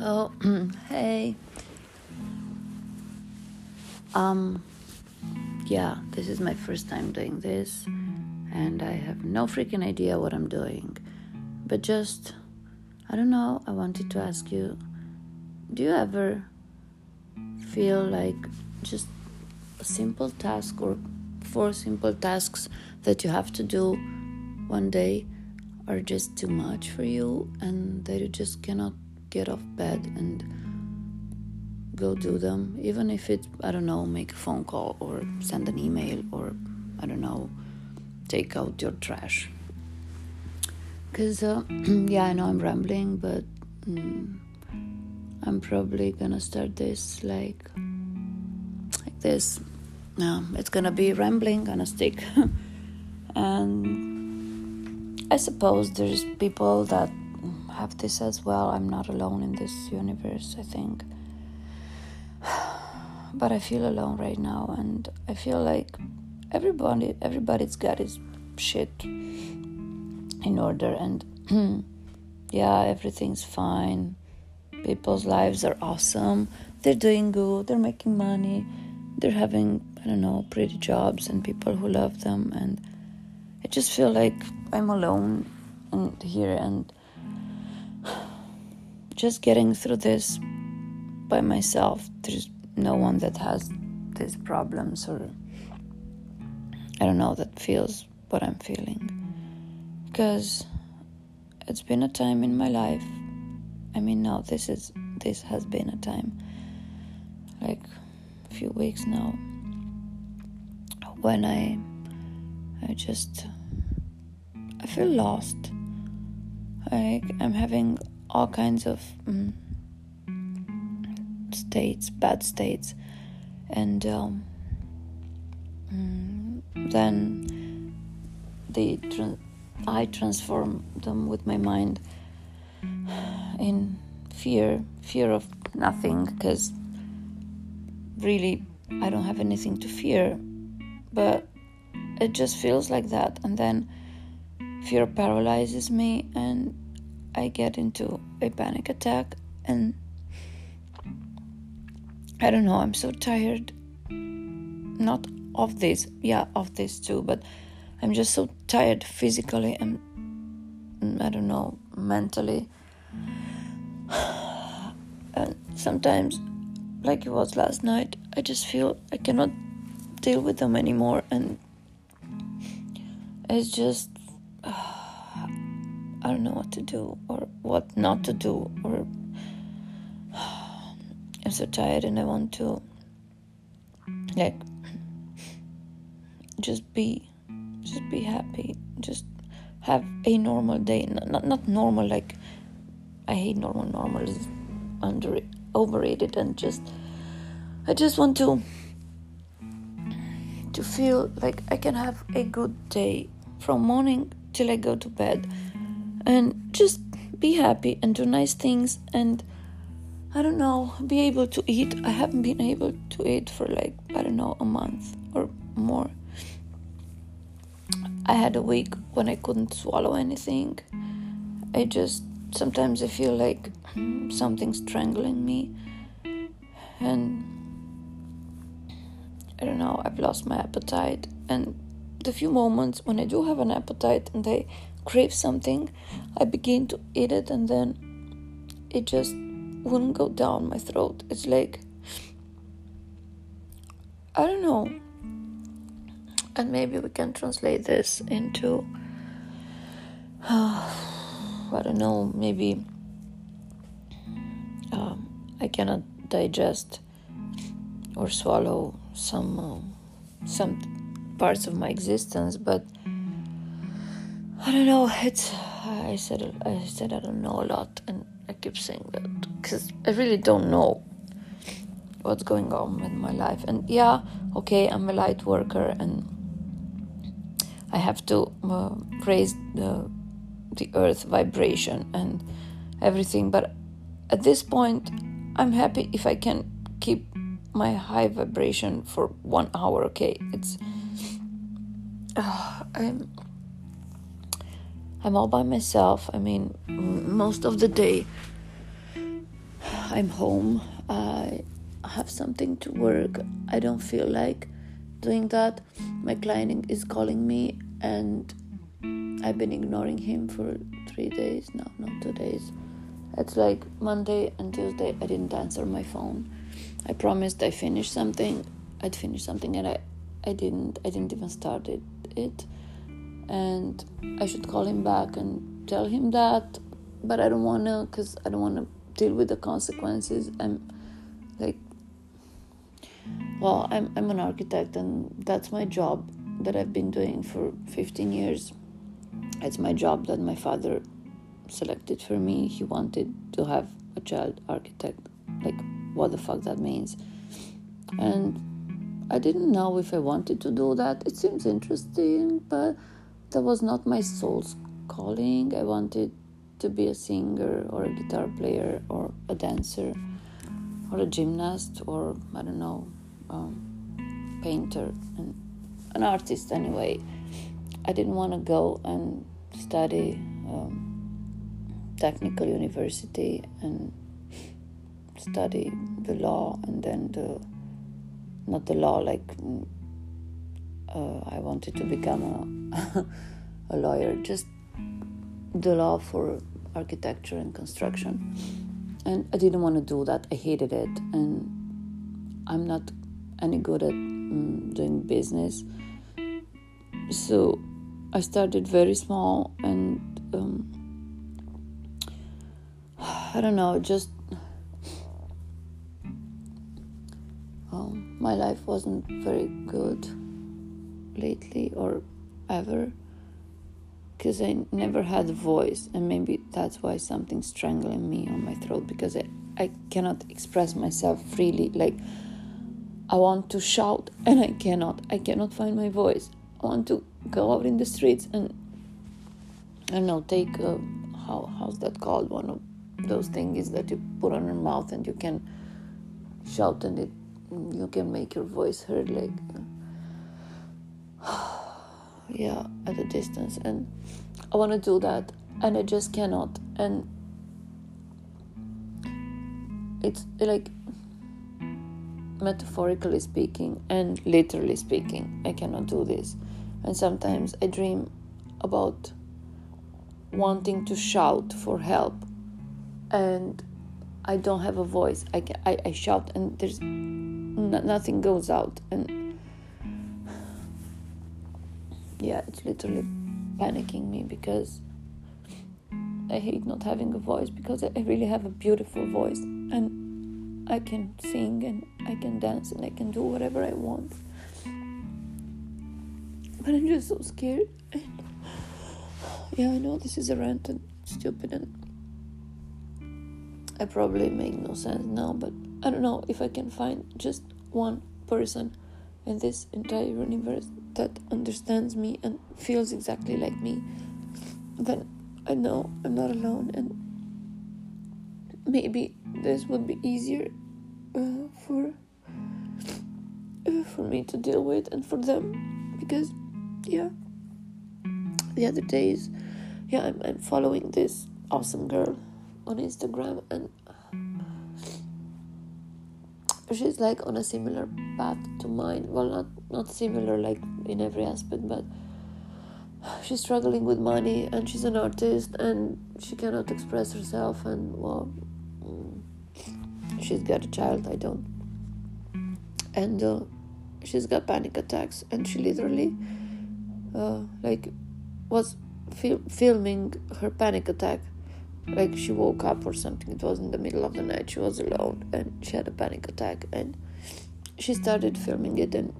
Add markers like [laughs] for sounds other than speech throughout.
So, [clears throat] hey. Um, yeah, this is my first time doing this, and I have no freaking idea what I'm doing. But just, I don't know, I wanted to ask you do you ever feel like just a simple task or four simple tasks that you have to do one day are just too much for you and that you just cannot get off bed and go do them, even if it's, I don't know, make a phone call or send an email or, I don't know, take out your trash. Because, uh, [clears throat] yeah, I know I'm rambling, but mm, I'm probably gonna start this like, like this. No, it's gonna be rambling on a stick. [laughs] and I suppose there's people that have this as well. I'm not alone in this universe, I think. [sighs] But I feel alone right now and I feel like everybody everybody's got his shit in order and [clears throat] yeah, everything's fine. People's lives are awesome. They're doing good, they're making money, they're having, I don't know, pretty jobs and people who love them and I just feel like I'm alone and here and just getting through this by myself. There's no one that has these problems or I don't know that feels what I'm feeling. Because it's been a time in my life. I mean, no, this is this has been a time, like a few weeks now, when I I just I feel lost. Like I'm having all kinds of um, states, bad states, and um, um, then the tra- I transform them with my mind in fear, fear of nothing, because really I don't have anything to fear, but it just feels like that, and then fear paralyzes me and I get into a panic attack and I don't know, I'm so tired. Not of this, yeah, of this too, but I'm just so tired physically and I don't know, mentally. [sighs] And sometimes, like it was last night, I just feel I cannot deal with them anymore, and it's just. [sighs] Uh, I don't know what to do or what not to do or [sighs] I'm so tired and I want to like just be just be happy just have a normal day. Not not, not normal like I hate normal normal is under overrated and just I just want to to feel like I can have a good day from morning till I go to bed and just be happy and do nice things and I don't know, be able to eat. I haven't been able to eat for like, I don't know, a month or more. I had a week when I couldn't swallow anything. I just, sometimes I feel like [clears throat] something's strangling me. And I don't know, I've lost my appetite. And the few moments when I do have an appetite and I crave something, I begin to eat it and then it just wouldn't go down my throat. It's like, I don't know. And maybe we can translate this into, uh, [sighs] I don't know, maybe um, I cannot digest or swallow some uh, some parts of my existence, but I don't know. It's I said I said I don't know a lot, and I keep saying that because I really don't know what's going on in my life. And yeah, okay, I'm a light worker, and I have to uh, raise the the earth vibration and everything. But at this point, I'm happy if I can keep my high vibration for one hour. Okay, it's uh, [sighs] I'm I'm all by myself. I mean, most of the day. I'm home. I have something to work. I don't feel like doing that. My client is calling me, and I've been ignoring him for three days now, not two days. It's like Monday and Tuesday I didn't answer my phone. I promised I finished something. I'd finish something and I, I didn't. I didn't even start it. it. And I should call him back and tell him that, but I don't wanna, cause I don't wanna deal with the consequences. I'm like, well, I'm I'm an architect and that's my job that I've been doing for 15 years. It's my job that my father selected for me. He wanted to have a child architect. Like, what the fuck that means? And I didn't know if I wanted to do that. It seems interesting, but that was not my soul's calling. I wanted to be a singer or a guitar player or a dancer or a gymnast or I don't know, um, painter and an artist anyway. I didn't want to go and study um, technical university and study the law and then the not the law like uh, I wanted to become a, [laughs] a lawyer. Just the law for architecture and construction. And I didn't want to do that. I hated it. And I'm not any good at um, doing business. So I started very small and um, [sighs] I don't know, just [sighs] my life wasn't very good lately or ever because I never had a voice, and maybe that's why something's strangling me on my throat because I, I cannot express myself freely. Like, I want to shout and I cannot. I cannot find my voice. I want to go out in the streets and I don't know, take a, how how's that called? One of those things that you put on your mouth and you can shout and it you can make your voice heard like yeah at a distance. And i want to do that and i just cannot. And it's like metaphorically speaking and literally speaking i cannot do this. And sometimes i dream about wanting to shout for help and I don't have a voice. I, can, I, I shout and there's nothing goes out. And yeah, it's literally panicking me because I hate not having a voice because I really have a beautiful voice and I can sing and I can dance and I can do whatever I want. But I'm just so scared. And yeah, I know this is a rant and stupid and I probably make no sense now, but I don't know if I can find just one person in this entire universe that understands me and feels exactly like me, then I know I'm not alone, and maybe this would be easier uh, for uh, for me to deal with and for them because yeah the other days yeah I'm, I'm following this awesome girl on Instagram and she's like on a similar path to mine. Well, not not similar like in every aspect, but she's struggling with money and she's an artist and she cannot express herself and well, mm, she's got a child. I don't, and uh, she's got panic attacks and she literally uh, like was fil- filming her panic attack like she woke up or something. It was in the middle of the night. She was alone and she had a panic attack and she started filming it and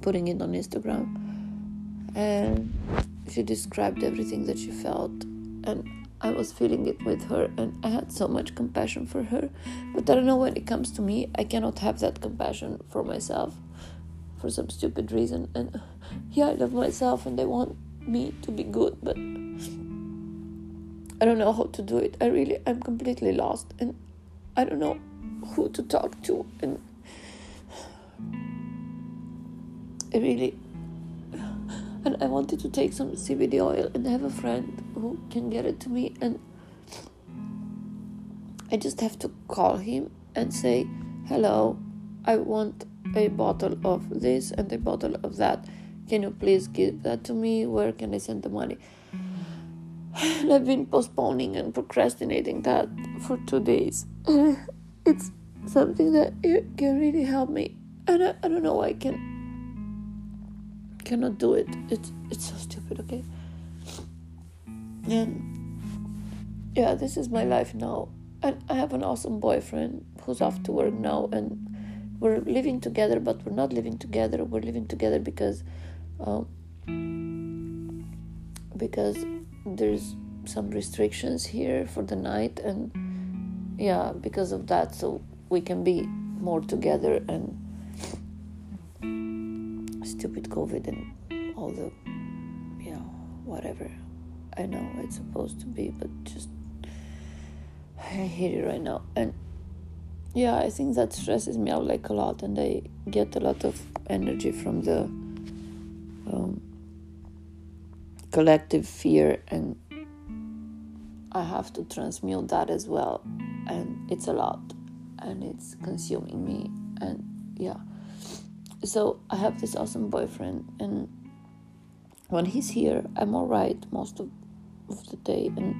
putting it on instagram. And she described everything that she felt and i was feeling it with her and i had so much compassion for her. But i don't know when it comes to me i cannot have that compassion for myself for some stupid reason. And yeah i love myself and i want me to be good but I don't know how to do it. I really, I'm completely lost and I don't know who to talk to. And I really, and I wanted to take some CBD oil and have a friend who can get it to me. And I just have to call him and say, Hello, I want a bottle of this and a bottle of that. Can you please give that to me? Where can I send the money? And I've been postponing and procrastinating that for two days. it's something that can really help me. And I, I don't know why I can cannot do it. It's it's so stupid, okay? And yeah, this is my life now. And I have an awesome boyfriend who's off to work now and we're living together but we're not living together. We're living together because um, because there's some restrictions here for the night and yeah because of that so we can be more together and stupid covid and all the yeah whatever. I know it's supposed to be but just i hate it right now. And yeah i think that stresses me out like a lot and i get a lot of energy from the um, collective fear and I have to transmute that as well. And it's a lot and it's consuming me and yeah. So I have this awesome boyfriend and when he's here I'm all right most of, of the day and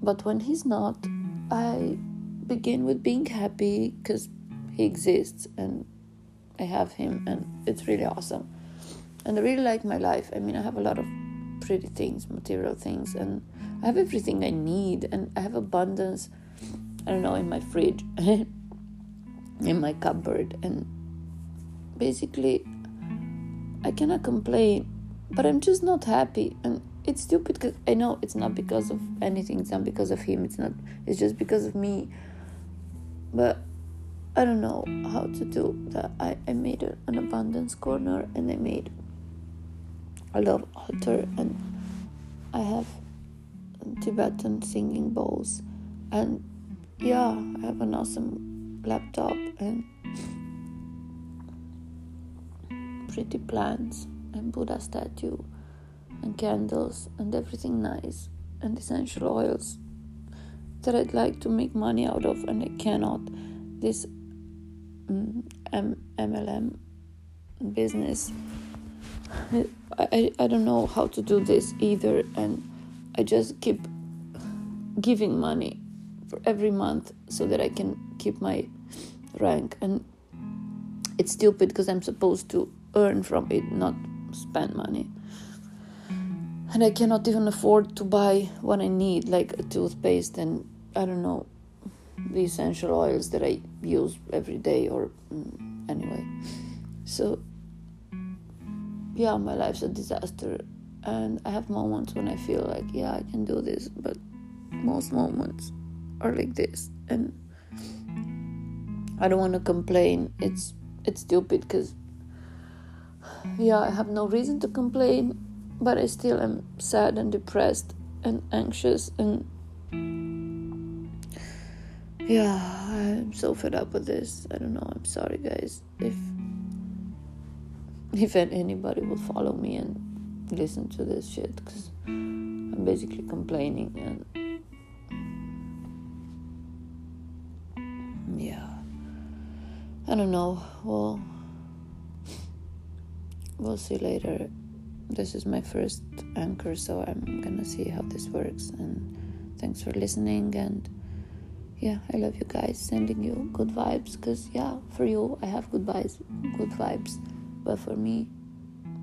but when he's not I begin with being happy because he exists and I have him and it's really awesome and I really like my life. I mean, I have a lot of pretty things, material things, and I have everything I need, and I have abundance. I don't know in my fridge, [laughs] in my cupboard, and basically, I cannot complain, but I'm just not happy, and it's stupid because I know it's not because of anything. It's not because of him. It's not. It's just because of me. But I don't know how to do that. I, I made an abundance corner and I made I love altar and I have Tibetan singing bowls and yeah, I have an awesome laptop and pretty plants and Buddha statue and candles and everything nice and essential oils that I'd like to make money out of and I cannot. This MLM business I, I don't know how to do this either and i just keep giving money for every month so that i can keep my rank. And it's stupid because i'm supposed to earn from it not spend money. And i cannot even afford to buy what i need like a toothpaste and i don't know the essential oils that i use every day or mm, anyway. So yeah, my life's a disaster. And I have moments when I feel like, yeah, I can do this, but most moments are like this. And I don't want to complain. It's it's stupid because yeah, I have no reason to complain, but I still am sad and depressed and anxious and yeah, I'm so fed up with this. I don't know. I'm sorry, guys. If if anybody will follow me and listen to this shit because I'm basically complaining and yeah. I don't know. Well we'll see later. This is my first anchor so I'm gonna see how this works. And thanks for listening and yeah I love you guys. Sending you good vibes because yeah for you I have good vibes good vibes but for me,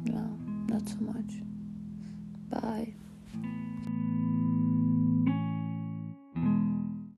no, not so much. Bye.